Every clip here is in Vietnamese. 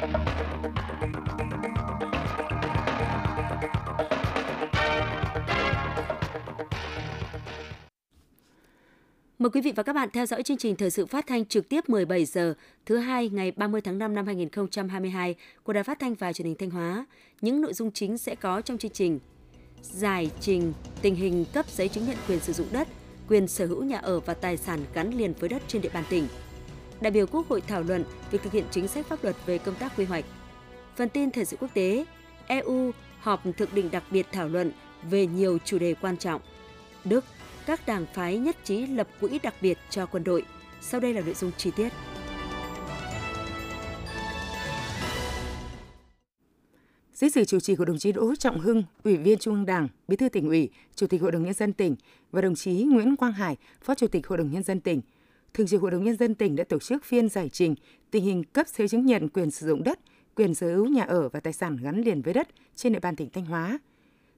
Mời quý vị và các bạn theo dõi chương trình thời sự phát thanh trực tiếp 17 giờ thứ hai ngày 30 tháng 5 năm 2022 của Đài Phát thanh và Truyền hình Thanh Hóa. Những nội dung chính sẽ có trong chương trình: giải trình tình hình cấp giấy chứng nhận quyền sử dụng đất, quyền sở hữu nhà ở và tài sản gắn liền với đất trên địa bàn tỉnh. Đại biểu Quốc hội thảo luận việc thực hiện chính sách pháp luật về công tác quy hoạch. Phần tin thời sự quốc tế, EU họp thượng đỉnh đặc biệt thảo luận về nhiều chủ đề quan trọng. Đức các đảng phái nhất trí lập quỹ đặc biệt cho quân đội. Sau đây là nội dung chi tiết. Dưới sự chủ trì của đồng chí Đỗ Trọng Hưng, Ủy viên Trung ương Đảng, Bí thư tỉnh ủy, Chủ tịch Hội đồng nhân dân tỉnh và đồng chí Nguyễn Quang Hải, Phó Chủ tịch Hội đồng nhân dân tỉnh, Thường trực Hội đồng nhân dân tỉnh đã tổ chức phiên giải trình tình hình cấp giấy chứng nhận quyền sử dụng đất, quyền sở hữu nhà ở và tài sản gắn liền với đất trên địa bàn tỉnh Thanh Hóa –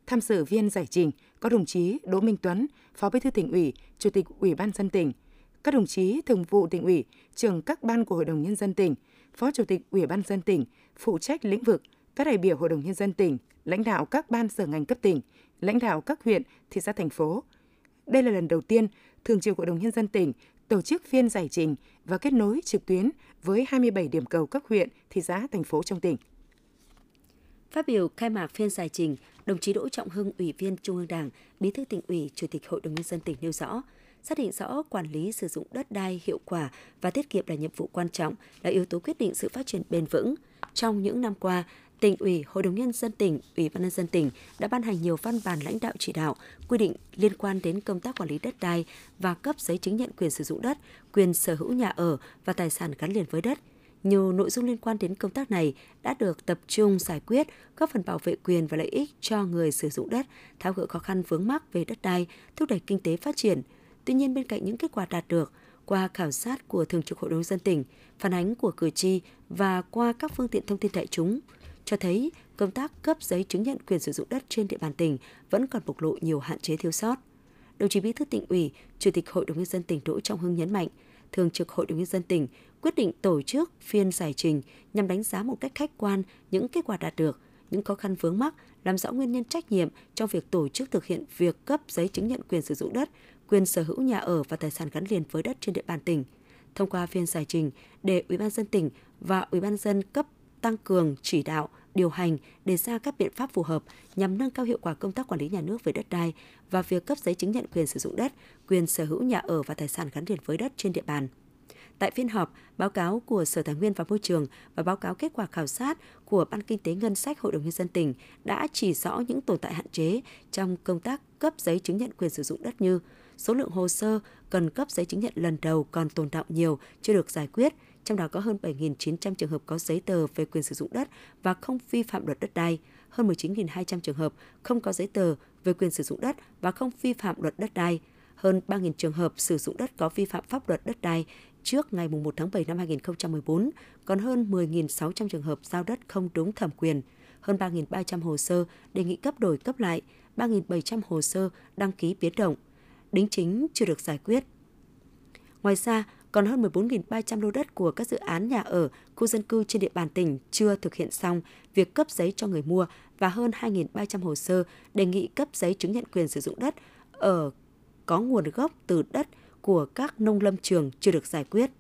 Tham dự viên giải trình có đồng chí Đỗ Minh Tuấn, Phó Bí thư tỉnh ủy, Chủ tịch Ủy ban dân tỉnh, các đồng chí thường vụ tỉnh ủy, trưởng các ban của Hội đồng nhân dân tỉnh, Phó Chủ tịch Ủy ban dân tỉnh, phụ trách lĩnh vực, các đại biểu Hội đồng nhân dân tỉnh, lãnh đạo các ban sở ngành cấp tỉnh, lãnh đạo các huyện, thị xã thành phố. Đây là lần đầu tiên Thường trực Hội đồng nhân dân tỉnh tổ chức phiên giải trình và kết nối trực tuyến với 27 điểm cầu các huyện, thị xã, thành phố trong tỉnh. Phát biểu khai mạc phiên giải trình, đồng chí Đỗ Trọng Hưng, Ủy viên Trung ương Đảng, Bí thư tỉnh ủy, Chủ tịch Hội đồng nhân dân tỉnh nêu rõ, xác định rõ quản lý sử dụng đất đai hiệu quả và tiết kiệm là nhiệm vụ quan trọng, là yếu tố quyết định sự phát triển bền vững. Trong những năm qua, tỉnh ủy, hội đồng nhân dân tỉnh, ủy ban nhân dân tỉnh đã ban hành nhiều văn bản lãnh đạo chỉ đạo, quy định liên quan đến công tác quản lý đất đai và cấp giấy chứng nhận quyền sử dụng đất, quyền sở hữu nhà ở và tài sản gắn liền với đất, nhiều nội dung liên quan đến công tác này đã được tập trung giải quyết, góp phần bảo vệ quyền và lợi ích cho người sử dụng đất, tháo gỡ khó khăn vướng mắc về đất đai, thúc đẩy kinh tế phát triển. Tuy nhiên bên cạnh những kết quả đạt được, qua khảo sát của Thường trực Hội đồng dân tỉnh, phản ánh của cử tri và qua các phương tiện thông tin đại chúng, cho thấy công tác cấp giấy chứng nhận quyền sử dụng đất trên địa bàn tỉnh vẫn còn bộc lộ nhiều hạn chế thiếu sót. Đồng chí Bí thư tỉnh ủy, Chủ tịch Hội đồng nhân dân tỉnh Đỗ Trọng Hưng nhấn mạnh, Thường trực Hội đồng nhân dân tỉnh quyết định tổ chức phiên giải trình nhằm đánh giá một cách khách quan những kết quả đạt được, những khó khăn vướng mắc, làm rõ nguyên nhân trách nhiệm trong việc tổ chức thực hiện việc cấp giấy chứng nhận quyền sử dụng đất, quyền sở hữu nhà ở và tài sản gắn liền với đất trên địa bàn tỉnh. Thông qua phiên giải trình để Ủy ban dân tỉnh và Ủy ban dân cấp tăng cường chỉ đạo, điều hành, đề ra các biện pháp phù hợp nhằm nâng cao hiệu quả công tác quản lý nhà nước về đất đai và việc cấp giấy chứng nhận quyền sử dụng đất, quyền sở hữu nhà ở và tài sản gắn liền với đất trên địa bàn. Tại phiên họp, báo cáo của Sở Tài nguyên và Môi trường và báo cáo kết quả khảo sát của Ban Kinh tế Ngân sách Hội đồng Nhân dân tỉnh đã chỉ rõ những tồn tại hạn chế trong công tác cấp giấy chứng nhận quyền sử dụng đất như số lượng hồ sơ cần cấp giấy chứng nhận lần đầu còn tồn động nhiều, chưa được giải quyết, trong đó có hơn 7.900 trường hợp có giấy tờ về quyền sử dụng đất và không vi phạm luật đất đai, hơn 19.200 trường hợp không có giấy tờ về quyền sử dụng đất và không vi phạm luật đất đai, hơn 3.000 trường hợp sử dụng đất có vi phạm pháp luật đất đai trước ngày 1 tháng 7 năm 2014, còn hơn 10.600 trường hợp giao đất không đúng thẩm quyền, hơn 3.300 hồ sơ đề nghị cấp đổi cấp lại, 3.700 hồ sơ đăng ký biến động. Đính chính chưa được giải quyết. Ngoài ra, còn hơn 14.300 lô đất của các dự án nhà ở, khu dân cư trên địa bàn tỉnh chưa thực hiện xong việc cấp giấy cho người mua và hơn 2.300 hồ sơ đề nghị cấp giấy chứng nhận quyền sử dụng đất ở có nguồn gốc từ đất của các nông lâm trường chưa được giải quyết.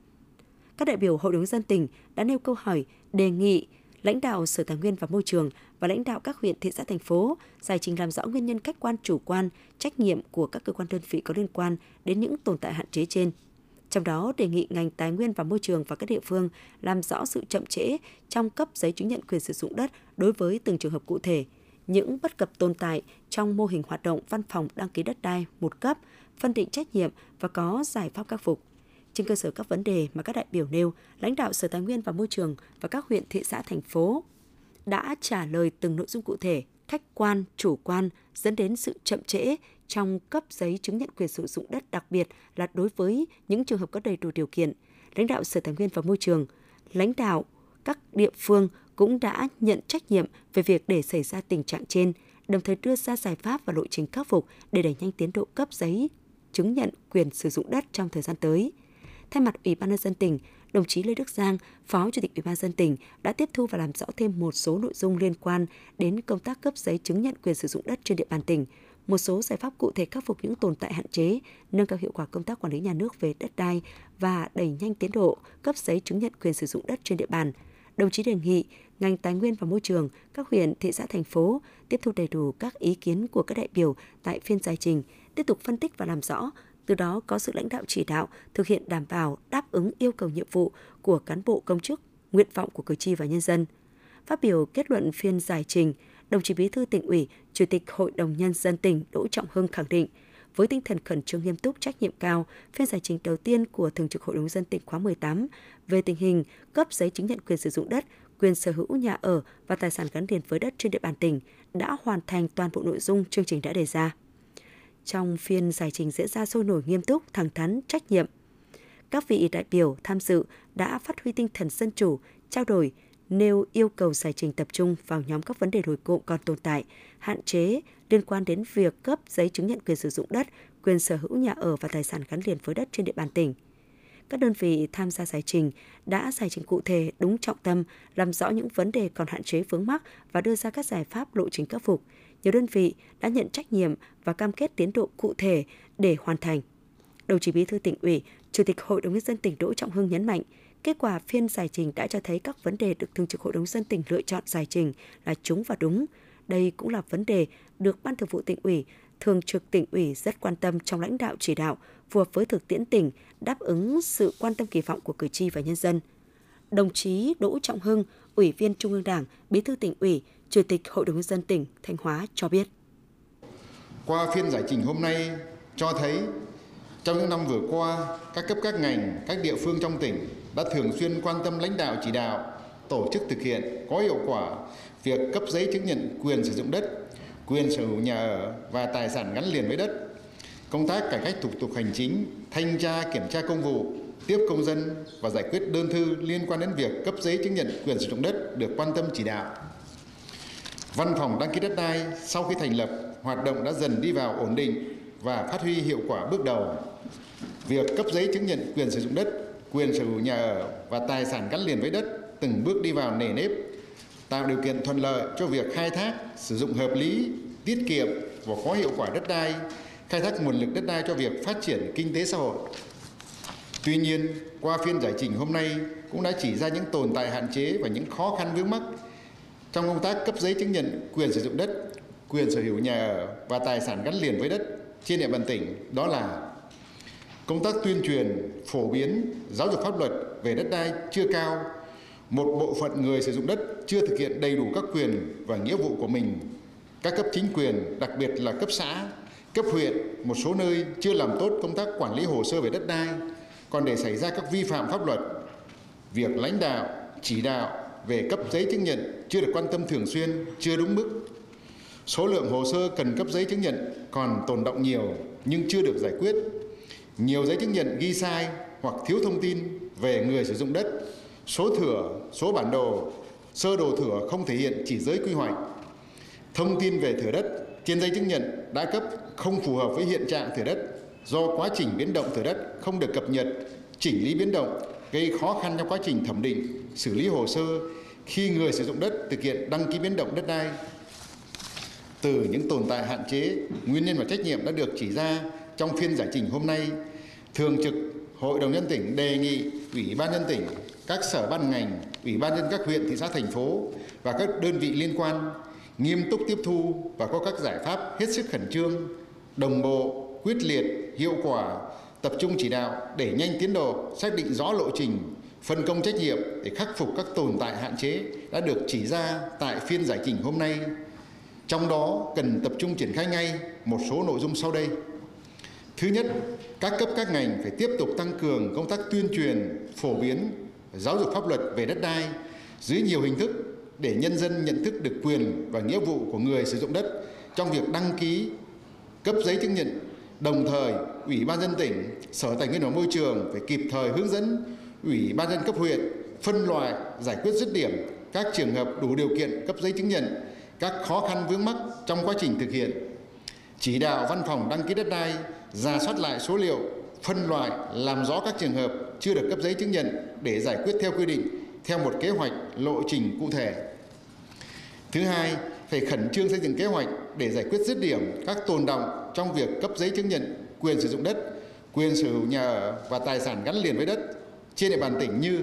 Các đại biểu Hội đồng dân tỉnh đã nêu câu hỏi đề nghị lãnh đạo Sở Tài nguyên và Môi trường và lãnh đạo các huyện, thị xã, thành phố giải trình làm rõ nguyên nhân khách quan chủ quan, trách nhiệm của các cơ quan đơn vị có liên quan đến những tồn tại hạn chế trên. Trong đó đề nghị ngành tài nguyên và môi trường và các địa phương làm rõ sự chậm trễ trong cấp giấy chứng nhận quyền sử dụng đất đối với từng trường hợp cụ thể, những bất cập tồn tại trong mô hình hoạt động văn phòng đăng ký đất đai một cấp phân định trách nhiệm và có giải pháp khắc phục. Trên cơ sở các vấn đề mà các đại biểu nêu, lãnh đạo Sở Tài nguyên và Môi trường và các huyện, thị xã, thành phố đã trả lời từng nội dung cụ thể, khách quan, chủ quan dẫn đến sự chậm trễ trong cấp giấy chứng nhận quyền sử dụng đất đặc biệt là đối với những trường hợp có đầy đủ điều kiện. Lãnh đạo Sở Tài nguyên và Môi trường, lãnh đạo các địa phương cũng đã nhận trách nhiệm về việc để xảy ra tình trạng trên, đồng thời đưa ra giải pháp và lộ trình khắc phục để đẩy nhanh tiến độ cấp giấy chứng nhận quyền sử dụng đất trong thời gian tới. Thay mặt Ủy ban nhân dân tỉnh, đồng chí Lê Đức Giang, Phó Chủ tịch Ủy ban dân tỉnh đã tiếp thu và làm rõ thêm một số nội dung liên quan đến công tác cấp giấy chứng nhận quyền sử dụng đất trên địa bàn tỉnh, một số giải pháp cụ thể khắc phục những tồn tại hạn chế, nâng cao hiệu quả công tác quản lý nhà nước về đất đai và đẩy nhanh tiến độ cấp giấy chứng nhận quyền sử dụng đất trên địa bàn. Đồng chí đề nghị ngành tài nguyên và môi trường, các huyện, thị xã, thành phố tiếp thu đầy đủ các ý kiến của các đại biểu tại phiên giải trình, tiếp tục phân tích và làm rõ, từ đó có sự lãnh đạo chỉ đạo thực hiện đảm bảo đáp ứng yêu cầu nhiệm vụ của cán bộ công chức, nguyện vọng của cử tri và nhân dân. Phát biểu kết luận phiên giải trình, đồng chí Bí thư tỉnh ủy, Chủ tịch Hội đồng Nhân dân tỉnh Đỗ Trọng Hưng khẳng định, với tinh thần khẩn trương nghiêm túc trách nhiệm cao, phiên giải trình đầu tiên của Thường trực Hội đồng dân tỉnh khóa 18 về tình hình cấp giấy chứng nhận quyền sử dụng đất, quyền sở hữu nhà ở và tài sản gắn liền với đất trên địa bàn tỉnh đã hoàn thành toàn bộ nội dung chương trình đã đề ra. Trong phiên giải trình diễn ra sôi nổi nghiêm túc, thẳng thắn, trách nhiệm, các vị đại biểu tham dự đã phát huy tinh thần dân chủ, trao đổi, nêu yêu cầu giải trình tập trung vào nhóm các vấn đề nổi cộng còn tồn tại, hạn chế liên quan đến việc cấp giấy chứng nhận quyền sử dụng đất, quyền sở hữu nhà ở và tài sản gắn liền với đất trên địa bàn tỉnh. Các đơn vị tham gia giải trình đã giải trình cụ thể đúng trọng tâm, làm rõ những vấn đề còn hạn chế vướng mắc và đưa ra các giải pháp lộ trình khắc phục. Nhiều đơn vị đã nhận trách nhiệm và cam kết tiến độ cụ thể để hoàn thành. Đồng chí Bí thư tỉnh ủy, Chủ tịch Hội đồng nhân dân tỉnh Đỗ Trọng Hưng nhấn mạnh, Kết quả phiên giải trình đã cho thấy các vấn đề được Thường trực Hội đồng dân tỉnh lựa chọn giải trình là chúng và đúng. Đây cũng là vấn đề được Ban Thường vụ tỉnh ủy, Thường trực tỉnh ủy rất quan tâm trong lãnh đạo chỉ đạo, phù hợp với thực tiễn tỉnh, đáp ứng sự quan tâm kỳ vọng của cử tri và nhân dân. Đồng chí Đỗ Trọng Hưng, Ủy viên Trung ương Đảng, Bí thư tỉnh ủy, Chủ tịch Hội đồng nhân dân tỉnh Thanh Hóa cho biết. Qua phiên giải trình hôm nay cho thấy trong những năm vừa qua, các cấp các ngành, các địa phương trong tỉnh đã thường xuyên quan tâm lãnh đạo chỉ đạo, tổ chức thực hiện có hiệu quả việc cấp giấy chứng nhận quyền sử dụng đất, quyền sở hữu nhà ở và tài sản gắn liền với đất. Công tác cải cách thủ tục hành chính, thanh tra kiểm tra công vụ, tiếp công dân và giải quyết đơn thư liên quan đến việc cấp giấy chứng nhận quyền sử dụng đất được quan tâm chỉ đạo. Văn phòng đăng ký đất đai sau khi thành lập, hoạt động đã dần đi vào ổn định và phát huy hiệu quả bước đầu. Việc cấp giấy chứng nhận quyền sử dụng đất quyền sở hữu nhà ở và tài sản gắn liền với đất từng bước đi vào nề nếp, tạo điều kiện thuận lợi cho việc khai thác, sử dụng hợp lý, tiết kiệm và có hiệu quả đất đai, khai thác nguồn lực đất đai cho việc phát triển kinh tế xã hội. Tuy nhiên, qua phiên giải trình hôm nay cũng đã chỉ ra những tồn tại hạn chế và những khó khăn vướng mắc trong công tác cấp giấy chứng nhận quyền sử dụng đất, quyền sở hữu nhà ở và tài sản gắn liền với đất trên địa bàn tỉnh, đó là công tác tuyên truyền, phổ biến, giáo dục pháp luật về đất đai chưa cao, một bộ phận người sử dụng đất chưa thực hiện đầy đủ các quyền và nghĩa vụ của mình. Các cấp chính quyền, đặc biệt là cấp xã, cấp huyện, một số nơi chưa làm tốt công tác quản lý hồ sơ về đất đai, còn để xảy ra các vi phạm pháp luật. Việc lãnh đạo, chỉ đạo về cấp giấy chứng nhận chưa được quan tâm thường xuyên, chưa đúng mức. Số lượng hồ sơ cần cấp giấy chứng nhận còn tồn động nhiều nhưng chưa được giải quyết nhiều giấy chứng nhận ghi sai hoặc thiếu thông tin về người sử dụng đất, số thửa, số bản đồ, sơ đồ thửa không thể hiện chỉ giới quy hoạch. Thông tin về thửa đất trên giấy chứng nhận đã cấp không phù hợp với hiện trạng thửa đất do quá trình biến động thửa đất không được cập nhật, chỉnh lý biến động gây khó khăn trong quá trình thẩm định, xử lý hồ sơ khi người sử dụng đất thực hiện đăng ký biến động đất đai. Từ những tồn tại hạn chế, nguyên nhân và trách nhiệm đã được chỉ ra trong phiên giải trình hôm nay, Thường trực Hội đồng nhân tỉnh đề nghị Ủy ban nhân tỉnh, các sở ban ngành, Ủy ban nhân các huyện, thị xã, thành phố và các đơn vị liên quan nghiêm túc tiếp thu và có các giải pháp hết sức khẩn trương, đồng bộ, quyết liệt, hiệu quả, tập trung chỉ đạo để nhanh tiến độ, xác định rõ lộ trình, phân công trách nhiệm để khắc phục các tồn tại hạn chế đã được chỉ ra tại phiên giải trình hôm nay. Trong đó cần tập trung triển khai ngay một số nội dung sau đây. Thứ nhất, các cấp các ngành phải tiếp tục tăng cường công tác tuyên truyền, phổ biến, giáo dục pháp luật về đất đai dưới nhiều hình thức để nhân dân nhận thức được quyền và nghĩa vụ của người sử dụng đất trong việc đăng ký cấp giấy chứng nhận. Đồng thời, Ủy ban dân tỉnh, Sở Tài nguyên và Môi trường phải kịp thời hướng dẫn Ủy ban dân cấp huyện phân loại, giải quyết dứt điểm các trường hợp đủ điều kiện cấp giấy chứng nhận, các khó khăn vướng mắc trong quá trình thực hiện. Chỉ đạo văn phòng đăng ký đất đai ra soát lại số liệu, phân loại, làm rõ các trường hợp chưa được cấp giấy chứng nhận để giải quyết theo quy định theo một kế hoạch lộ trình cụ thể. Thứ hai, phải khẩn trương xây dựng kế hoạch để giải quyết dứt điểm các tồn động trong việc cấp giấy chứng nhận quyền sử dụng đất, quyền sở hữu nhà ở và tài sản gắn liền với đất trên địa bàn tỉnh như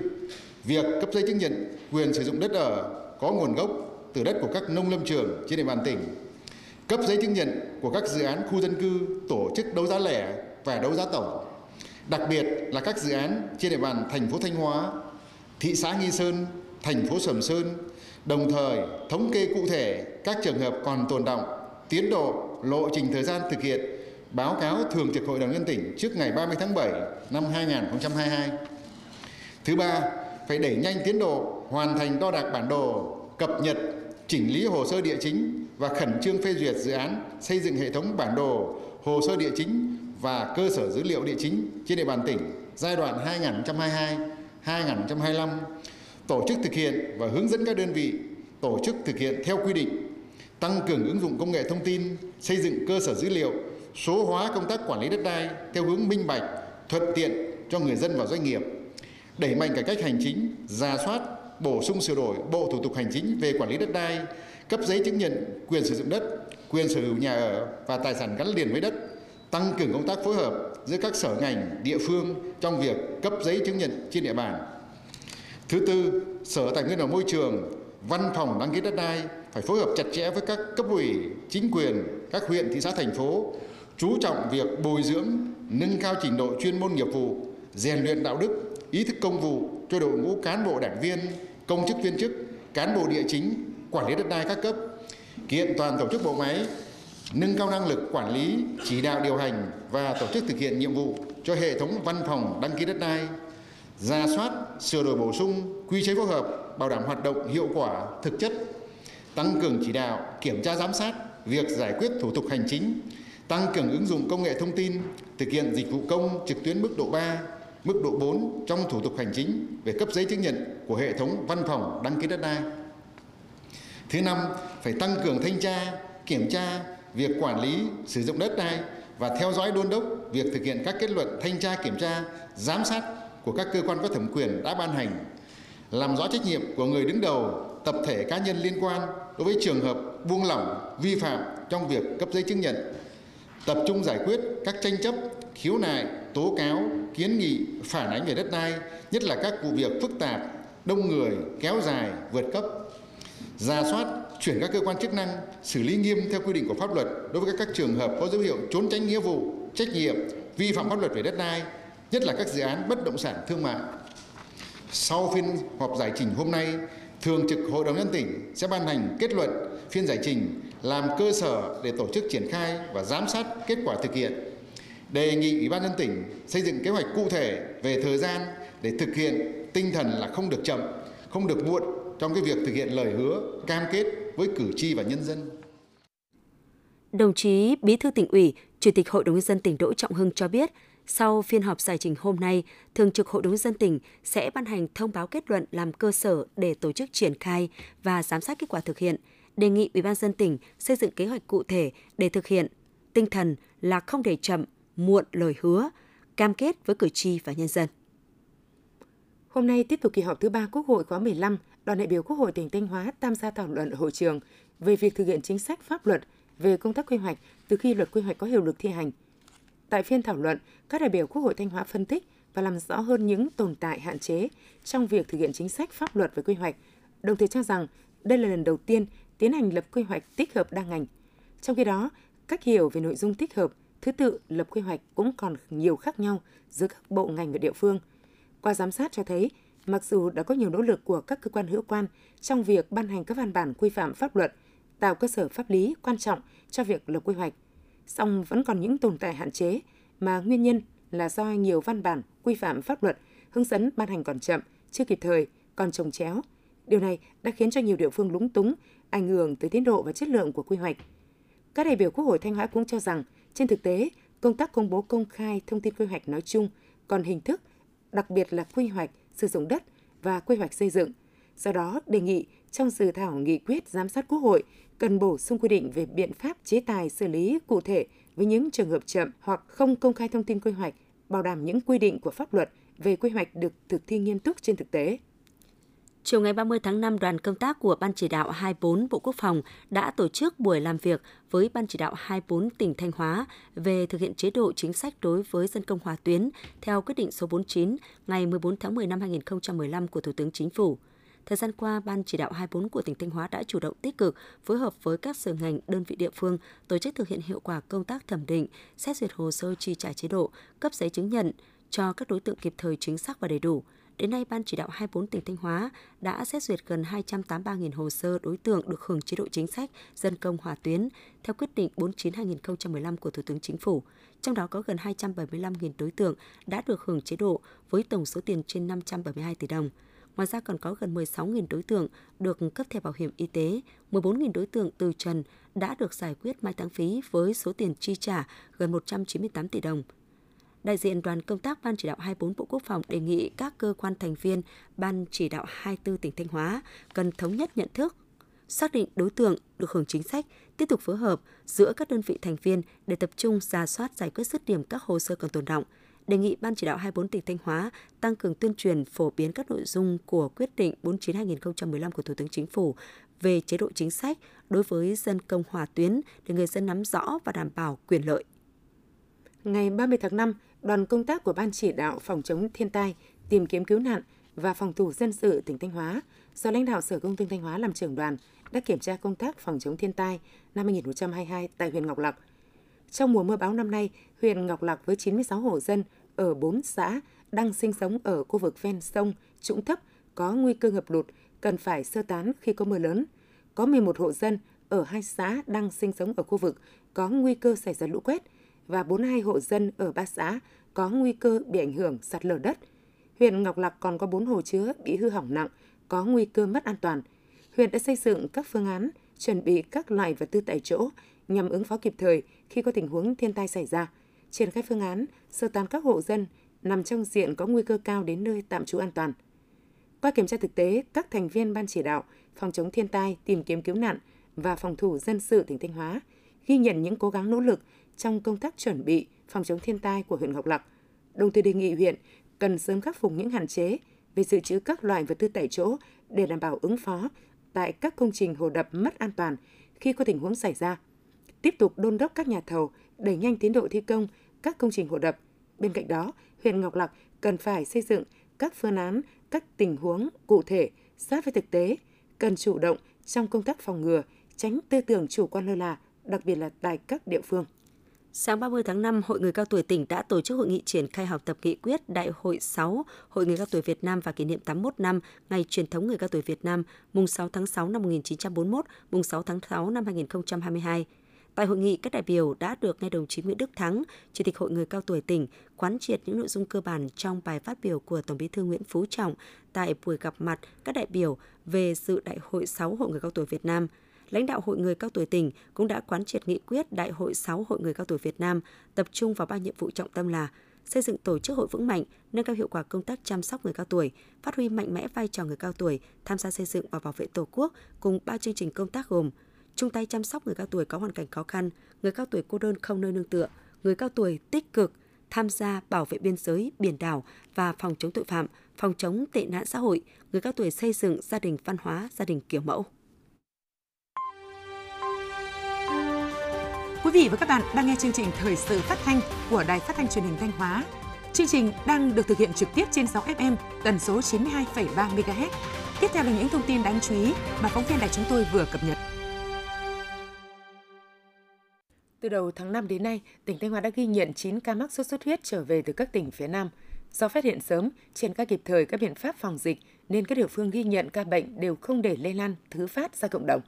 việc cấp giấy chứng nhận quyền sử dụng đất ở có nguồn gốc từ đất của các nông lâm trường trên địa bàn tỉnh, cấp giấy chứng nhận của các dự án khu dân cư tổ chức đấu giá lẻ và đấu giá tổng, đặc biệt là các dự án trên địa bàn thành phố Thanh Hóa, thị xã Nghi Sơn, thành phố Sầm Sơn, đồng thời thống kê cụ thể các trường hợp còn tồn động, tiến độ, lộ trình thời gian thực hiện, báo cáo Thường trực Hội đồng nhân tỉnh trước ngày 30 tháng 7 năm 2022. Thứ ba, phải đẩy nhanh tiến độ hoàn thành đo đạc bản đồ, cập nhật, chỉnh lý hồ sơ địa chính và khẩn trương phê duyệt dự án xây dựng hệ thống bản đồ, hồ sơ địa chính và cơ sở dữ liệu địa chính trên địa bàn tỉnh giai đoạn 2022-2025, tổ chức thực hiện và hướng dẫn các đơn vị tổ chức thực hiện theo quy định, tăng cường ứng dụng công nghệ thông tin, xây dựng cơ sở dữ liệu, số hóa công tác quản lý đất đai theo hướng minh bạch, thuận tiện cho người dân và doanh nghiệp, đẩy mạnh cải cách hành chính, ra soát, bổ sung sửa đổi bộ thủ tục hành chính về quản lý đất đai, cấp giấy chứng nhận quyền sử dụng đất, quyền sở hữu nhà ở và tài sản gắn liền với đất, tăng cường công tác phối hợp giữa các sở ngành, địa phương trong việc cấp giấy chứng nhận trên địa bàn. Thứ tư, Sở Tài nguyên và Môi trường, Văn phòng đăng ký đất đai phải phối hợp chặt chẽ với các cấp ủy, chính quyền, các huyện, thị xã, thành phố, chú trọng việc bồi dưỡng, nâng cao trình độ chuyên môn nghiệp vụ, rèn luyện đạo đức, ý thức công vụ cho đội ngũ cán bộ đảng viên, công chức viên chức, cán bộ địa chính, quản lý đất đai các cấp, kiện toàn tổ chức bộ máy, nâng cao năng lực quản lý, chỉ đạo điều hành và tổ chức thực hiện nhiệm vụ cho hệ thống văn phòng đăng ký đất đai, ra soát, sửa đổi bổ sung quy chế phối hợp, bảo đảm hoạt động hiệu quả, thực chất, tăng cường chỉ đạo, kiểm tra giám sát việc giải quyết thủ tục hành chính, tăng cường ứng dụng công nghệ thông tin, thực hiện dịch vụ công trực tuyến mức độ 3, mức độ 4 trong thủ tục hành chính về cấp giấy chứng nhận của hệ thống văn phòng đăng ký đất đai. Thứ năm, phải tăng cường thanh tra, kiểm tra việc quản lý sử dụng đất đai và theo dõi đôn đốc việc thực hiện các kết luận thanh tra kiểm tra, giám sát của các cơ quan có thẩm quyền đã ban hành, làm rõ trách nhiệm của người đứng đầu, tập thể cá nhân liên quan đối với trường hợp buông lỏng, vi phạm trong việc cấp giấy chứng nhận, tập trung giải quyết các tranh chấp, khiếu nại, tố cáo, kiến nghị, phản ánh về đất đai, nhất là các vụ việc phức tạp, đông người, kéo dài, vượt cấp. Ra soát, chuyển các cơ quan chức năng xử lý nghiêm theo quy định của pháp luật đối với các trường hợp có dấu hiệu trốn tránh nghĩa vụ, trách nhiệm, vi phạm pháp luật về đất đai, nhất là các dự án bất động sản thương mại. Sau phiên họp giải trình hôm nay, Thường trực Hội đồng nhân tỉnh sẽ ban hành kết luận phiên giải trình làm cơ sở để tổ chức triển khai và giám sát kết quả thực hiện. Đề nghị Ủy ban nhân tỉnh xây dựng kế hoạch cụ thể về thời gian để thực hiện tinh thần là không được chậm, không được muộn trong cái việc thực hiện lời hứa, cam kết với cử tri và nhân dân. Đồng chí Bí thư tỉnh ủy, Chủ tịch Hội đồng nhân dân tỉnh Đỗ Trọng Hưng cho biết, sau phiên họp giải trình hôm nay, Thường trực Hội đồng nhân dân tỉnh sẽ ban hành thông báo kết luận làm cơ sở để tổ chức triển khai và giám sát kết quả thực hiện, đề nghị Ủy ban dân tỉnh xây dựng kế hoạch cụ thể để thực hiện. Tinh thần là không để chậm, muộn lời hứa, cam kết với cử tri và nhân dân. Hôm nay tiếp tục kỳ họp thứ ba Quốc hội khóa 15, đoàn đại biểu Quốc hội tỉnh Thanh Hóa tham gia thảo luận ở hội trường về việc thực hiện chính sách pháp luật về công tác quy hoạch từ khi luật quy hoạch có hiệu lực thi hành. Tại phiên thảo luận, các đại biểu Quốc hội Thanh Hóa phân tích và làm rõ hơn những tồn tại hạn chế trong việc thực hiện chính sách pháp luật về quy hoạch, đồng thời cho rằng đây là lần đầu tiên tiến hành lập quy hoạch tích hợp đa ngành. Trong khi đó, cách hiểu về nội dung tích hợp, thứ tự lập quy hoạch cũng còn nhiều khác nhau giữa các bộ ngành và địa phương. Qua giám sát cho thấy, mặc dù đã có nhiều nỗ lực của các cơ quan hữu quan trong việc ban hành các văn bản quy phạm pháp luật, tạo cơ sở pháp lý quan trọng cho việc lập quy hoạch, song vẫn còn những tồn tại hạn chế mà nguyên nhân là do nhiều văn bản quy phạm pháp luật hướng dẫn ban hành còn chậm, chưa kịp thời, còn trồng chéo. Điều này đã khiến cho nhiều địa phương lúng túng, ảnh hưởng tới tiến độ và chất lượng của quy hoạch. Các đại biểu Quốc hội Thanh Hóa cũng cho rằng, trên thực tế, công tác công bố công khai thông tin quy hoạch nói chung còn hình thức, đặc biệt là quy hoạch sử dụng đất và quy hoạch xây dựng. Do đó, đề nghị trong dự thảo nghị quyết giám sát Quốc hội cần bổ sung quy định về biện pháp chế tài xử lý cụ thể với những trường hợp chậm hoặc không công khai thông tin quy hoạch, bảo đảm những quy định của pháp luật về quy hoạch được thực thi nghiêm túc trên thực tế. Chiều ngày 30 tháng 5, đoàn công tác của Ban chỉ đạo 24 Bộ Quốc phòng đã tổ chức buổi làm việc với Ban chỉ đạo 24 tỉnh Thanh Hóa về thực hiện chế độ chính sách đối với dân công hòa tuyến theo quyết định số 49 ngày 14 tháng 10 năm 2015 của Thủ tướng Chính phủ. Thời gian qua, Ban chỉ đạo 24 của tỉnh Thanh Hóa đã chủ động tích cực phối hợp với các sở ngành, đơn vị địa phương tổ chức thực hiện hiệu quả công tác thẩm định, xét duyệt hồ sơ chi trả chế độ, cấp giấy chứng nhận cho các đối tượng kịp thời chính xác và đầy đủ. Đến nay, Ban chỉ đạo 24 tỉnh Thanh Hóa đã xét duyệt gần 283.000 hồ sơ đối tượng được hưởng chế độ chính sách dân công hỏa tuyến theo quyết định 49-2015 của Thủ tướng Chính phủ. Trong đó có gần 275.000 đối tượng đã được hưởng chế độ với tổng số tiền trên 572 tỷ đồng. Ngoài ra còn có gần 16.000 đối tượng được cấp thẻ bảo hiểm y tế, 14.000 đối tượng từ trần đã được giải quyết mai táng phí với số tiền chi trả gần 198 tỷ đồng. Đại diện đoàn công tác Ban chỉ đạo 24 Bộ Quốc phòng đề nghị các cơ quan thành viên Ban chỉ đạo 24 tỉnh Thanh Hóa cần thống nhất nhận thức, xác định đối tượng được hưởng chính sách, tiếp tục phối hợp giữa các đơn vị thành viên để tập trung ra soát giải quyết dứt điểm các hồ sơ còn tồn động, đề nghị Ban chỉ đạo 24 tỉnh Thanh Hóa tăng cường tuyên truyền phổ biến các nội dung của quyết định 49-2015 của Thủ tướng Chính phủ về chế độ chính sách đối với dân công hòa tuyến để người dân nắm rõ và đảm bảo quyền lợi. Ngày 30 tháng 5, đoàn công tác của Ban chỉ đạo phòng chống thiên tai, tìm kiếm cứu nạn và phòng thủ dân sự tỉnh Thanh Hóa do lãnh đạo Sở Công Thương Thanh Hóa làm trưởng đoàn đã kiểm tra công tác phòng chống thiên tai năm 2022 tại huyện Ngọc Lặc. Trong mùa mưa bão năm nay, huyện Ngọc Lặc với 96 hộ dân ở 4 xã đang sinh sống ở khu vực ven sông, trũng thấp có nguy cơ ngập lụt cần phải sơ tán khi có mưa lớn. Có 11 hộ dân ở hai xã đang sinh sống ở khu vực có nguy cơ xảy ra lũ quét và 42 hộ dân ở ba xã có nguy cơ bị ảnh hưởng sạt lở đất. Huyện Ngọc Lặc còn có 4 hồ chứa bị hư hỏng nặng, có nguy cơ mất an toàn. Huyện đã xây dựng các phương án, chuẩn bị các loại vật tư tại chỗ nhằm ứng phó kịp thời khi có tình huống thiên tai xảy ra, triển khai phương án sơ tán các hộ dân nằm trong diện có nguy cơ cao đến nơi tạm trú an toàn. Qua kiểm tra thực tế, các thành viên ban chỉ đạo phòng chống thiên tai, tìm kiếm cứu nạn và phòng thủ dân sự tỉnh Thanh Hóa ghi nhận những cố gắng nỗ lực trong công tác chuẩn bị phòng chống thiên tai của huyện Ngọc Lặc, đồng thời đề nghị huyện cần sớm khắc phục những hạn chế về dự trữ các loại vật tư tại chỗ để đảm bảo ứng phó tại các công trình hồ đập mất an toàn khi có tình huống xảy ra. Tiếp tục đôn đốc các nhà thầu đẩy nhanh tiến độ thi công các công trình hồ đập. Bên cạnh đó, huyện Ngọc Lặc cần phải xây dựng các phương án, các tình huống cụ thể sát với thực tế, cần chủ động trong công tác phòng ngừa, tránh tư tưởng chủ quan lơ là, đặc biệt là tại các địa phương. Sáng 30 tháng 5, Hội người cao tuổi tỉnh đã tổ chức hội nghị triển khai học tập nghị quyết Đại hội 6 Hội người cao tuổi Việt Nam và kỷ niệm 81 năm Ngày truyền thống người cao tuổi Việt Nam, mùng 6 tháng 6 năm 1941, mùng 6 tháng 6 năm 2022. Tại hội nghị, các đại biểu đã được nghe đồng chí Nguyễn Đức Thắng, Chủ tịch Hội người cao tuổi tỉnh, quán triệt những nội dung cơ bản trong bài phát biểu của Tổng Bí thư Nguyễn Phú Trọng tại buổi gặp mặt các đại biểu về dự Đại hội 6 Hội người cao tuổi Việt Nam – lãnh đạo Hội người cao tuổi tỉnh cũng đã quán triệt nghị quyết Đại hội 6 Hội người cao tuổi Việt Nam tập trung vào ba nhiệm vụ trọng tâm là xây dựng tổ chức hội vững mạnh, nâng cao hiệu quả công tác chăm sóc người cao tuổi, phát huy mạnh mẽ vai trò người cao tuổi, tham gia xây dựng và bảo vệ Tổ quốc cùng ba chương trình công tác gồm chung tay chăm sóc người cao tuổi có hoàn cảnh khó khăn, người cao tuổi cô đơn không nơi nương tựa, người cao tuổi tích cực tham gia bảo vệ biên giới, biển đảo và phòng chống tội phạm, phòng chống tệ nạn xã hội, người cao tuổi xây dựng gia đình văn hóa, gia đình kiểu mẫu. Quý vị và các bạn đang nghe chương trình Thời sự phát thanh của Đài Phát thanh Truyền hình Thanh Hóa. Chương trình đang được thực hiện trực tiếp trên 6 FM tần số 92,3 MHz. Tiếp theo là những thông tin đáng chú ý mà phóng viên đài chúng tôi vừa cập nhật. Từ đầu tháng 5 đến nay, tỉnh Thanh Hóa đã ghi nhận 9 ca mắc sốt xuất huyết trở về từ các tỉnh phía Nam. Do phát hiện sớm, triển khai kịp thời các biện pháp phòng dịch, nên các địa phương ghi nhận ca bệnh đều không để lây lan thứ phát ra cộng đồng.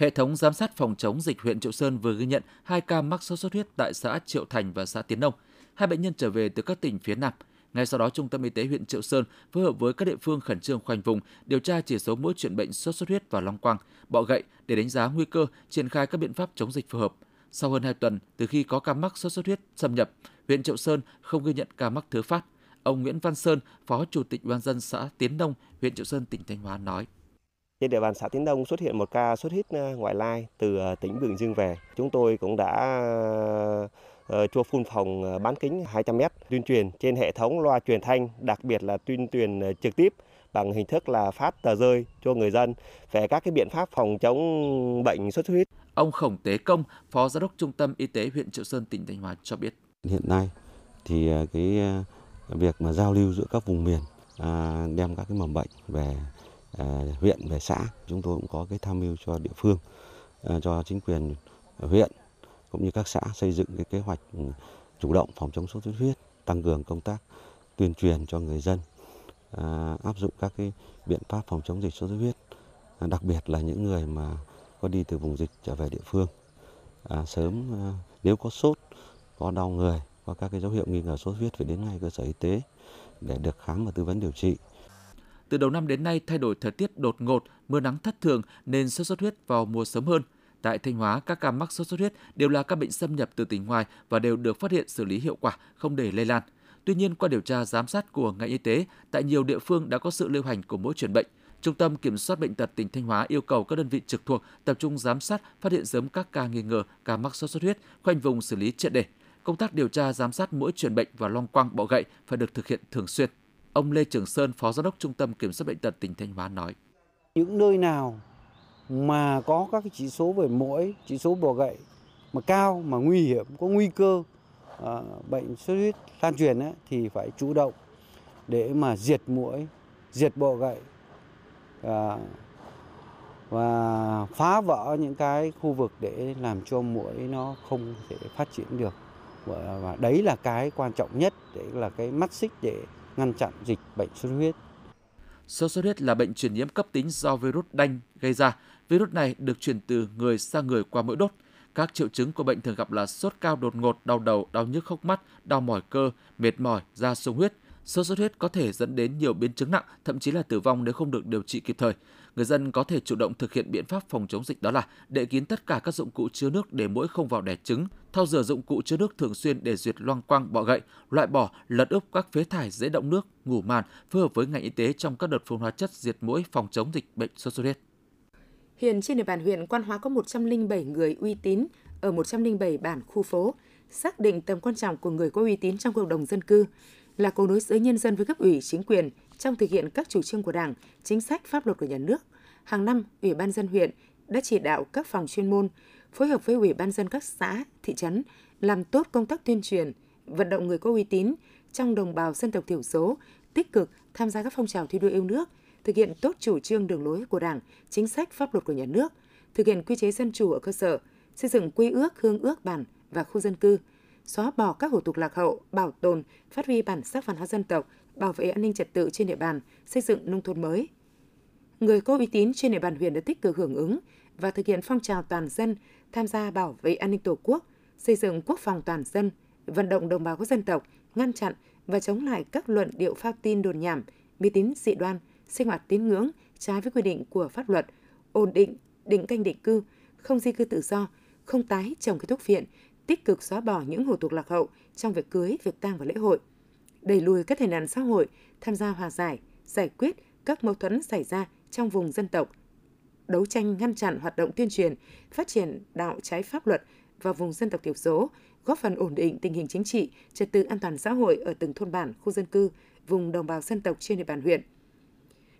Hệ thống giám sát phòng chống dịch huyện Triệu Sơn vừa ghi nhận 2 ca mắc sốt xuất huyết tại xã Triệu Thành và xã Tiến Đông. Hai bệnh nhân trở về từ các tỉnh phía Nam. Ngay sau đó, Trung tâm Y tế huyện Triệu Sơn phối hợp với các địa phương khẩn trương khoanh vùng, điều tra chỉ số mỗi chuyển bệnh sốt xuất huyết và long quang, bọ gậy để đánh giá nguy cơ, triển khai các biện pháp chống dịch phù hợp. Sau hơn 2 tuần từ khi có ca mắc sốt xuất huyết xâm nhập, huyện Triệu Sơn không ghi nhận ca mắc thứ phát. Ông Nguyễn Văn Sơn, Phó Chủ tịch ban dân xã Tiến Đông, huyện Triệu Sơn, tỉnh Thanh Hóa nói. Trên địa bàn xã Tiến Đông xuất hiện một ca xuất huyết ờ, ngoại lai từ ờ, tỉnh Bình Dương về. Chúng tôi cũng đã chua phun phòng bán kính 200 m tuyên truyền trên hệ thống loa truyền thanh, đặc biệt là tuyên truyền trực tiếp bằng hình thức là phát tờ rơi cho người dân về các cái biện pháp phòng chống bệnh sốt xuất huyết. Ông Khổng Tế Công, Phó Giám đốc Trung tâm Y tế huyện Triệu Sơn, tỉnh Thanh Hóa cho biết. Hiện nay thì cái việc mà giao lưu giữa các vùng miền à, đem các cái mầm bệnh về à, À, huyện về xã chúng tôi cũng có cái tham mưu cho địa phương à, cho chính quyền huyện cũng như các xã xây dựng cái kế hoạch ừ, chủ động phòng chống sốt xuất huyết, tăng cường công tác tuyên truyền cho người dân à, áp dụng các cái biện pháp phòng chống dịch sốt xuất huyết đặc biệt là những người mà có đi từ vùng dịch trở về địa phương sớm nếu có sốt, có đau người, có các cái dấu hiệu nghi ngờ sốt huyết phải đến ngay cơ sở y tế để được khám và tư vấn điều trị. Từ đầu năm đến nay thay đổi thời tiết đột ngột, mưa nắng thất thường nên sốt xuất huyết vào mùa sớm hơn. Tại Thanh Hóa, các ca mắc sốt xuất huyết đều là các bệnh xâm nhập từ tỉnh ngoài và đều được phát hiện xử lý hiệu quả, không để lây lan. Tuy nhiên, qua điều tra giám sát của ngành y tế, tại nhiều địa phương đã có sự lưu hành của mỗi truyền bệnh. Trung tâm Kiểm soát Bệnh tật tỉnh Thanh Hóa yêu cầu các đơn vị trực thuộc tập trung giám sát, phát hiện sớm các ca nghi ngờ ca mắc sốt xuất huyết, khoanh vùng xử lý triệt để công tác điều tra giám sát mỗi truyền bệnh và loang quang bọ gậy phải được thực hiện thường xuyên. Ông Lê Trường Sơn, Phó Giám đốc Trung tâm Kiểm soát Bệnh tật tỉnh Thanh Hóa nói. Những nơi nào mà có các cái chỉ số về mũi, chỉ số bọ gậy mà cao, mà nguy hiểm, có nguy cơ à, bệnh xuất huyết lan truyền ấy, thì phải chủ động để mà diệt mũi, diệt bọ gậy à, và phá vỡ những cái khu vực để làm cho mũi nó không thể phát triển được và đấy là cái quan trọng nhất đấy là cái mắt xích để ngăn chặn dịch bệnh xuất huyết. Sốt xuất huyết là bệnh truyền nhiễm cấp tính do virus đanh gây ra. Virus này được truyền từ người sang người qua mũi đốt. Các triệu chứng của bệnh thường gặp là sốt cao đột ngột, đau đầu, đau nhức hốc mắt, đau mỏi cơ, mệt mỏi, da sung huyết. Sốt xuất huyết có thể dẫn đến nhiều biến chứng nặng, thậm chí là tử vong nếu không được điều trị kịp thời người dân có thể chủ động thực hiện biện pháp phòng chống dịch đó là đậy kín tất cả các dụng cụ chứa nước để mũi không vào đẻ trứng, thao rửa dụng cụ chứa nước thường xuyên để diệt loang quang bọ gậy, loại bỏ, lật úp các phế thải dễ động nước, ngủ màn, phối hợp với ngành y tế trong các đợt phun hóa chất diệt mũi phòng chống dịch bệnh sốt xuất huyết. Hiện trên địa bàn huyện Quan Hóa có 107 người uy tín ở 107 bản khu phố, xác định tầm quan trọng của người có uy tín trong cộng đồng dân cư là cầu nối giữa nhân dân với cấp ủy chính quyền trong thực hiện các chủ trương của Đảng, chính sách pháp luật của nhà nước. Hàng năm, Ủy ban dân huyện đã chỉ đạo các phòng chuyên môn phối hợp với Ủy ban dân các xã, thị trấn làm tốt công tác tuyên truyền, vận động người có uy tín trong đồng bào dân tộc thiểu số tích cực tham gia các phong trào thi đua yêu nước, thực hiện tốt chủ trương đường lối của Đảng, chính sách pháp luật của nhà nước, thực hiện quy chế dân chủ ở cơ sở, xây dựng quy ước, hương ước bản và khu dân cư, xóa bỏ các hủ tục lạc hậu, bảo tồn, phát huy bản sắc văn hóa dân tộc, bảo vệ an ninh trật tự trên địa bàn, xây dựng nông thôn mới. Người có uy tín trên địa bàn huyện đã tích cực hưởng ứng và thực hiện phong trào toàn dân tham gia bảo vệ an ninh Tổ quốc, xây dựng quốc phòng toàn dân, vận động đồng bào các dân tộc, ngăn chặn và chống lại các luận điệu phao tin đồn nhảm, mê tín dị đoan, sinh hoạt tín ngưỡng trái với quy định của pháp luật, ổn định, định canh định cư, không di cư tự do, không tái trồng cây thuốc viện, tích cực xóa bỏ những hủ tục lạc hậu trong việc cưới, việc tang và lễ hội, đẩy lùi các tệ nạn xã hội, tham gia hòa giải, giải quyết các mâu thuẫn xảy ra trong vùng dân tộc, đấu tranh ngăn chặn hoạt động tuyên truyền, phát triển đạo trái pháp luật vào vùng dân tộc thiểu số, góp phần ổn định tình hình chính trị, trật tự an toàn xã hội ở từng thôn bản, khu dân cư, vùng đồng bào dân tộc trên địa bàn huyện.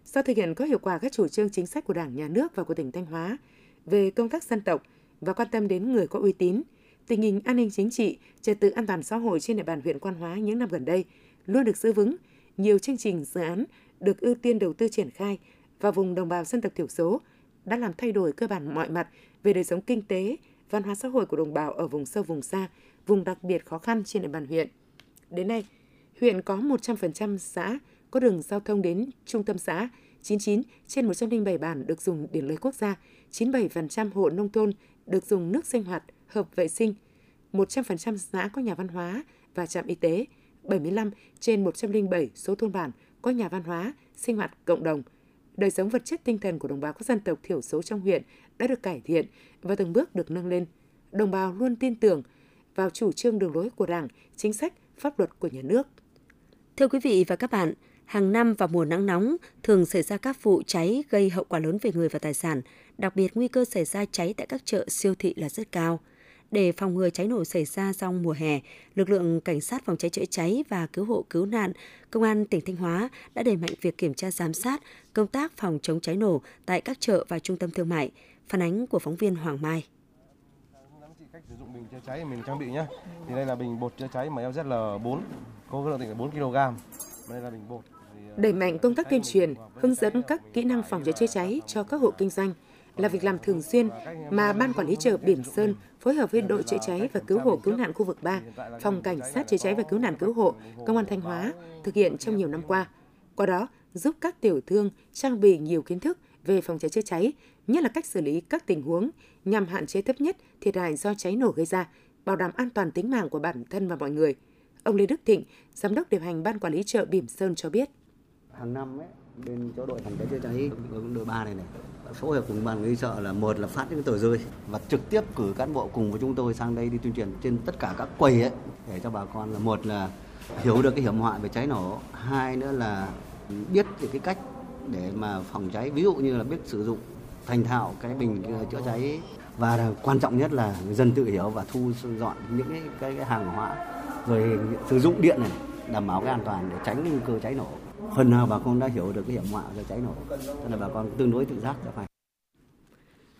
Sau thực hiện có hiệu quả các chủ trương chính sách của Đảng, Nhà nước và của tỉnh Thanh Hóa về công tác dân tộc và quan tâm đến người có uy tín, tình hình an ninh chính trị, trật tự an toàn xã hội trên địa bàn huyện Quan Hóa những năm gần đây luôn được giữ vững. Nhiều chương trình dự án được ưu tiên đầu tư triển khai và vùng đồng bào dân tộc thiểu số đã làm thay đổi cơ bản mọi mặt về đời sống kinh tế, văn hóa xã hội của đồng bào ở vùng sâu vùng xa, vùng đặc biệt khó khăn trên địa bàn huyện. Đến nay, huyện có 100% xã có đường giao thông đến trung tâm xã, 99 trên 107 bản được dùng điện lưới quốc gia, 97% hộ nông thôn được dùng nước sinh hoạt hợp vệ sinh, 100% xã có nhà văn hóa và trạm y tế, 75 trên 107 số thôn bản có nhà văn hóa, sinh hoạt cộng đồng. Đời sống vật chất tinh thần của đồng bào các dân tộc thiểu số trong huyện đã được cải thiện và từng bước được nâng lên. Đồng bào luôn tin tưởng vào chủ trương đường lối của Đảng, chính sách, pháp luật của nhà nước. Thưa quý vị và các bạn, hàng năm vào mùa nắng nóng thường xảy ra các vụ cháy gây hậu quả lớn về người và tài sản, đặc biệt nguy cơ xảy ra cháy tại các chợ siêu thị là rất cao. Để phòng ngừa cháy nổ xảy ra trong mùa hè, lực lượng cảnh sát phòng cháy chữa cháy và cứu hộ cứu nạn, công an tỉnh Thanh Hóa đã đẩy mạnh việc kiểm tra giám sát công tác phòng chống cháy nổ tại các chợ và trung tâm thương mại. Phản ánh của phóng viên Hoàng Mai cách sử dụng bình chữa cháy mình trang bị nhá. Thì đây là bình bột chữa cháy mà LZL4 có lượng là 4 kg. Đây là bình bột. Đẩy mạnh công tác tuyên truyền, hướng dẫn các kỹ năng phòng cháy chữa cháy cho các hộ kinh doanh là việc làm thường xuyên mà Ban Quản lý chợ Bỉm Sơn phối hợp với đội chữa cháy và cứu hộ cứu nạn khu vực 3, Phòng Cảnh sát chữa cháy và cứu nạn cứu hộ, Công an Thanh Hóa thực hiện trong nhiều năm qua. Qua đó, giúp các tiểu thương trang bị nhiều kiến thức về phòng cháy chữa cháy, nhất là cách xử lý các tình huống nhằm hạn chế thấp nhất thiệt hại do cháy nổ gây ra, bảo đảm an toàn tính mạng của bản thân và mọi người. Ông Lê Đức Thịnh, giám đốc điều hành ban quản lý chợ Bỉm Sơn cho biết. Hàng năm ấy, bên chỗ đội phòng cháy chữa cháy. Đội ba này này phối hợp cùng ban quản lý chợ là một là phát những tờ rơi và trực tiếp cử cán bộ cùng với chúng tôi sang đây đi tuyên truyền trên tất cả các quầy ấy để cho bà con là một là hiểu được cái hiểm họa về cháy nổ, hai nữa là biết được cái cách để mà phòng cháy. Ví dụ như là biết sử dụng thành thạo cái bình ờ, chữa cháy và quan trọng nhất là người dân tự hiểu và thu dọn những cái, cái, cái hàng hóa rồi sử dụng điện này đảm bảo cái an toàn để tránh nguy cơ cháy nổ phần nào bà con đã hiểu được cái hiểm họa về cháy nổ cho nên bà con tương đối tự giác đã phải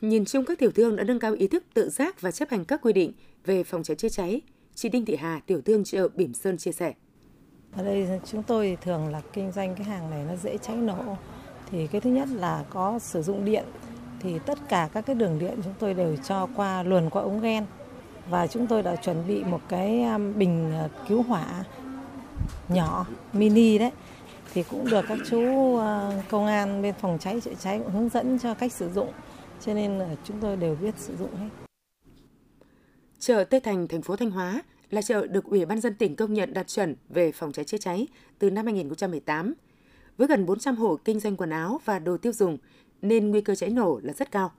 Nhìn chung các tiểu thương đã nâng cao ý thức tự giác và chấp hành các quy định về phòng cháy chữa cháy. Chị Đinh Thị Hà, tiểu thương chợ Bỉm Sơn chia sẻ. Ở đây chúng tôi thường là kinh doanh cái hàng này nó dễ cháy nổ. Thì cái thứ nhất là có sử dụng điện thì tất cả các cái đường điện chúng tôi đều cho qua luồn qua ống gen và chúng tôi đã chuẩn bị một cái um, bình uh, cứu hỏa nhỏ mini đấy thì cũng được các chú ờ, công an bên phòng cháy chữa cháy cũng hướng dẫn cho cách sử dụng cho nên là chúng tôi đều biết sử dụng hết. Chợ Tây Thành, thành phố Thanh Hóa là chợ được Ủy ban dân tỉnh công nhận đạt chuẩn về phòng cháy chữa cháy từ năm 2018. Với gần 400 hộ kinh doanh quần áo và đồ tiêu dùng, nên nguy cơ cháy nổ là rất cao.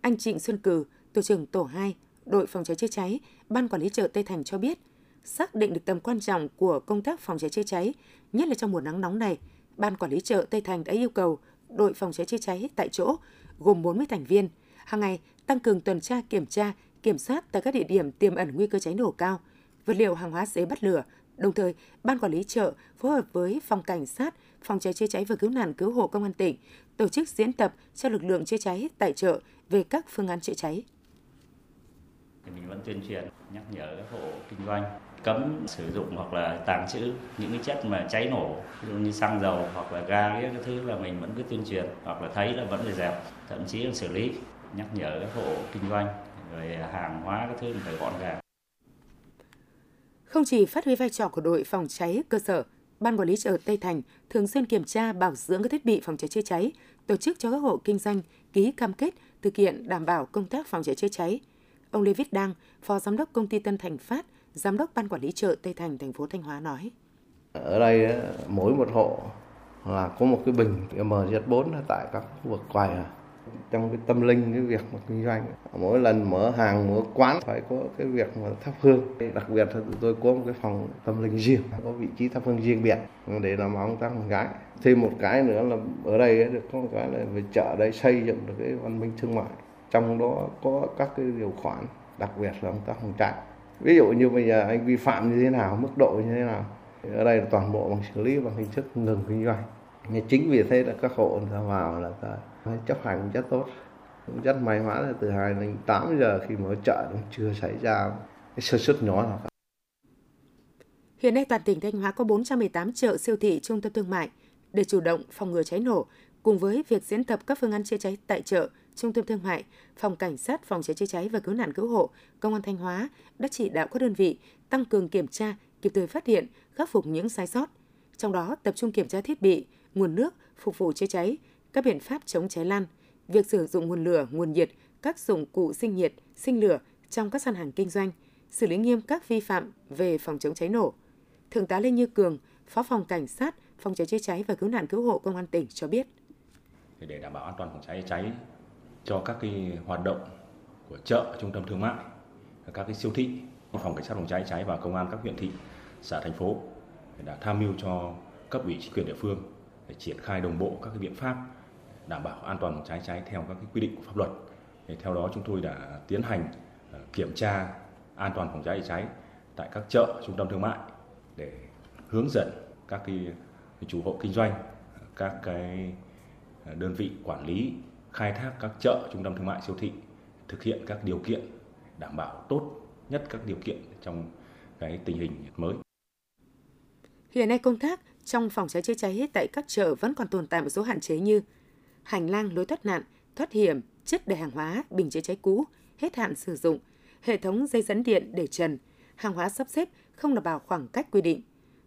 Anh Trịnh Xuân Cử, tổ trưởng tổ 2, đội phòng cháy chữa cháy, ban quản lý chợ Tây Thành cho biết, xác định được tầm quan trọng của công tác phòng cháy chữa cháy, nhất là trong mùa nắng nóng này, ban quản lý chợ Tây Thành đã yêu cầu đội phòng cháy chữa cháy tại chỗ gồm 40 thành viên, hàng ngày tăng cường tuần tra kiểm tra, kiểm soát tại các địa điểm tiềm ẩn nguy cơ cháy nổ cao, vật liệu hàng hóa dễ bắt lửa. Đồng thời, ban quản lý chợ phối hợp với phòng cảnh sát, phòng cháy chữa cháy và cứu nạn cứu hộ công an tỉnh tổ chức diễn tập cho lực lượng chữa cháy tại chợ về các phương án chữa cháy. Thì mình vẫn tuyên truyền nhắc nhở các hộ kinh doanh cấm sử dụng hoặc là tàng trữ những cái chất mà cháy nổ ví dụ như xăng dầu hoặc là ga cái thứ là mình vẫn cứ tuyên truyền hoặc là thấy là vẫn phải dẹp thậm chí là xử lý nhắc nhở các hộ kinh doanh rồi hàng hóa các thứ phải gọn gàng không chỉ phát huy vai trò của đội phòng cháy cơ sở Ban quản lý chợ Tây Thành thường xuyên kiểm tra bảo dưỡng các thiết bị phòng cháy chữa cháy, tổ chức cho các hộ kinh doanh ký cam kết thực hiện đảm bảo công tác phòng cháy chữa cháy. Ông Lê Viết Đăng, Phó Giám đốc Công ty Tân Thành Phát, Giám đốc Ban Quản lý chợ Tây Thành, thành phố Thanh Hóa nói. Ở đây mỗi một hộ là có một cái bình MZ4 tại các khu vực quầy à. trong cái tâm linh cái việc mà kinh doanh mỗi lần mở hàng mở quán phải có cái việc mà thắp hương. Đặc biệt là tụi tôi có một cái phòng tâm linh riêng có vị trí thắp hương riêng biệt. Để làm ông tăng con gái. thêm một cái nữa là ở đây được có một cái là về chợ đây xây dựng được cái văn minh thương mại. Trong đó có các cái điều khoản đặc biệt là ông tác phòng trại ví dụ như bây giờ anh vi phạm như thế nào mức độ như thế nào ở đây là toàn bộ bằng xử lý bằng hình thức ngừng kinh doanh nhưng chính vì thế là các hộ ra vào là ta chấp hành rất tốt cũng rất may mắn là từ 2008 giờ khi mở chợ cũng chưa xảy ra cái sơ suất nhỏ nào cả. Hiện nay toàn tỉnh Thanh Hóa có 418 chợ siêu thị trung tâm thương mại để chủ động phòng ngừa cháy nổ cùng với việc diễn tập các phương án chữa cháy tại chợ, trung tâm thương mại, phòng cảnh sát phòng cháy chữa cháy và cứu nạn cứu hộ, công an Thanh Hóa đã chỉ đạo các đơn vị tăng cường kiểm tra, kịp thời phát hiện, khắc phục những sai sót. Trong đó tập trung kiểm tra thiết bị, nguồn nước phục vụ chữa cháy, các biện pháp chống cháy lan, việc sử dụng nguồn lửa, nguồn nhiệt, các dụng cụ sinh nhiệt, sinh lửa trong các gian hàng kinh doanh, xử lý nghiêm các vi phạm về phòng chống cháy nổ. Thượng tá Lê Như Cường, Phó phòng Cảnh sát, Phòng cháy chữa cháy và cứu nạn cứu hộ Công an tỉnh cho biết. Để đảm bảo an toàn phòng cháy cháy cho các cái hoạt động của chợ, trung tâm thương mại, các cái siêu thị, phòng cảnh sát phòng cháy cháy và công an các huyện thị, xã thành phố đã tham mưu cho cấp ủy chính quyền địa phương để triển khai đồng bộ các cái biện pháp đảm bảo an toàn phòng cháy cháy theo các cái quy định của pháp luật. Thì theo đó chúng tôi đã tiến hành ờ, kiểm tra an toàn phòng cháy cháy tại các chợ, trung tâm thương mại để hướng dẫn các cái chủ hộ kinh doanh, các cái ờ, đơn vị quản lý khai thác các chợ, trung tâm thương mại, siêu thị thực hiện các điều kiện đảm bảo tốt nhất các điều kiện trong cái tình hình mới. Hiện nay công tác trong phòng cháy chữa cháy tại các chợ vẫn còn tồn tại một số hạn chế như hành lang lối thoát nạn, thoát hiểm, chất để hàng hóa, bình chữa cháy cũ, hết hạn sử dụng, hệ thống dây dẫn điện để trần, hàng hóa sắp xếp không đảm bảo khoảng cách quy định.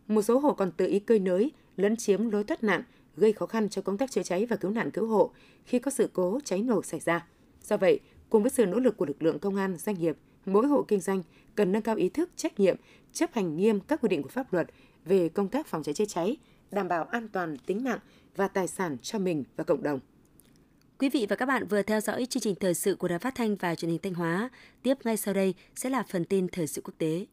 Một số hộ còn tự ý cơi nới, lấn chiếm lối thoát nạn, gây khó khăn cho công tác chữa cháy và cứu nạn cứu hộ khi có sự cố cháy nổ xảy ra. Do vậy, cùng với sự nỗ lực của lực lượng công an, doanh nghiệp, mỗi hộ kinh doanh cần nâng cao ý thức, trách nhiệm, chấp hành nghiêm các quy định của pháp luật về công tác phòng cháy chữa cháy, đảm bảo an toàn tính mạng và tài sản cho mình và cộng đồng. Quý vị và các bạn vừa theo dõi chương trình thời sự của Đài Phát thanh và Truyền hình Thanh Hóa. Tiếp ngay sau đây sẽ là phần tin thời sự quốc tế.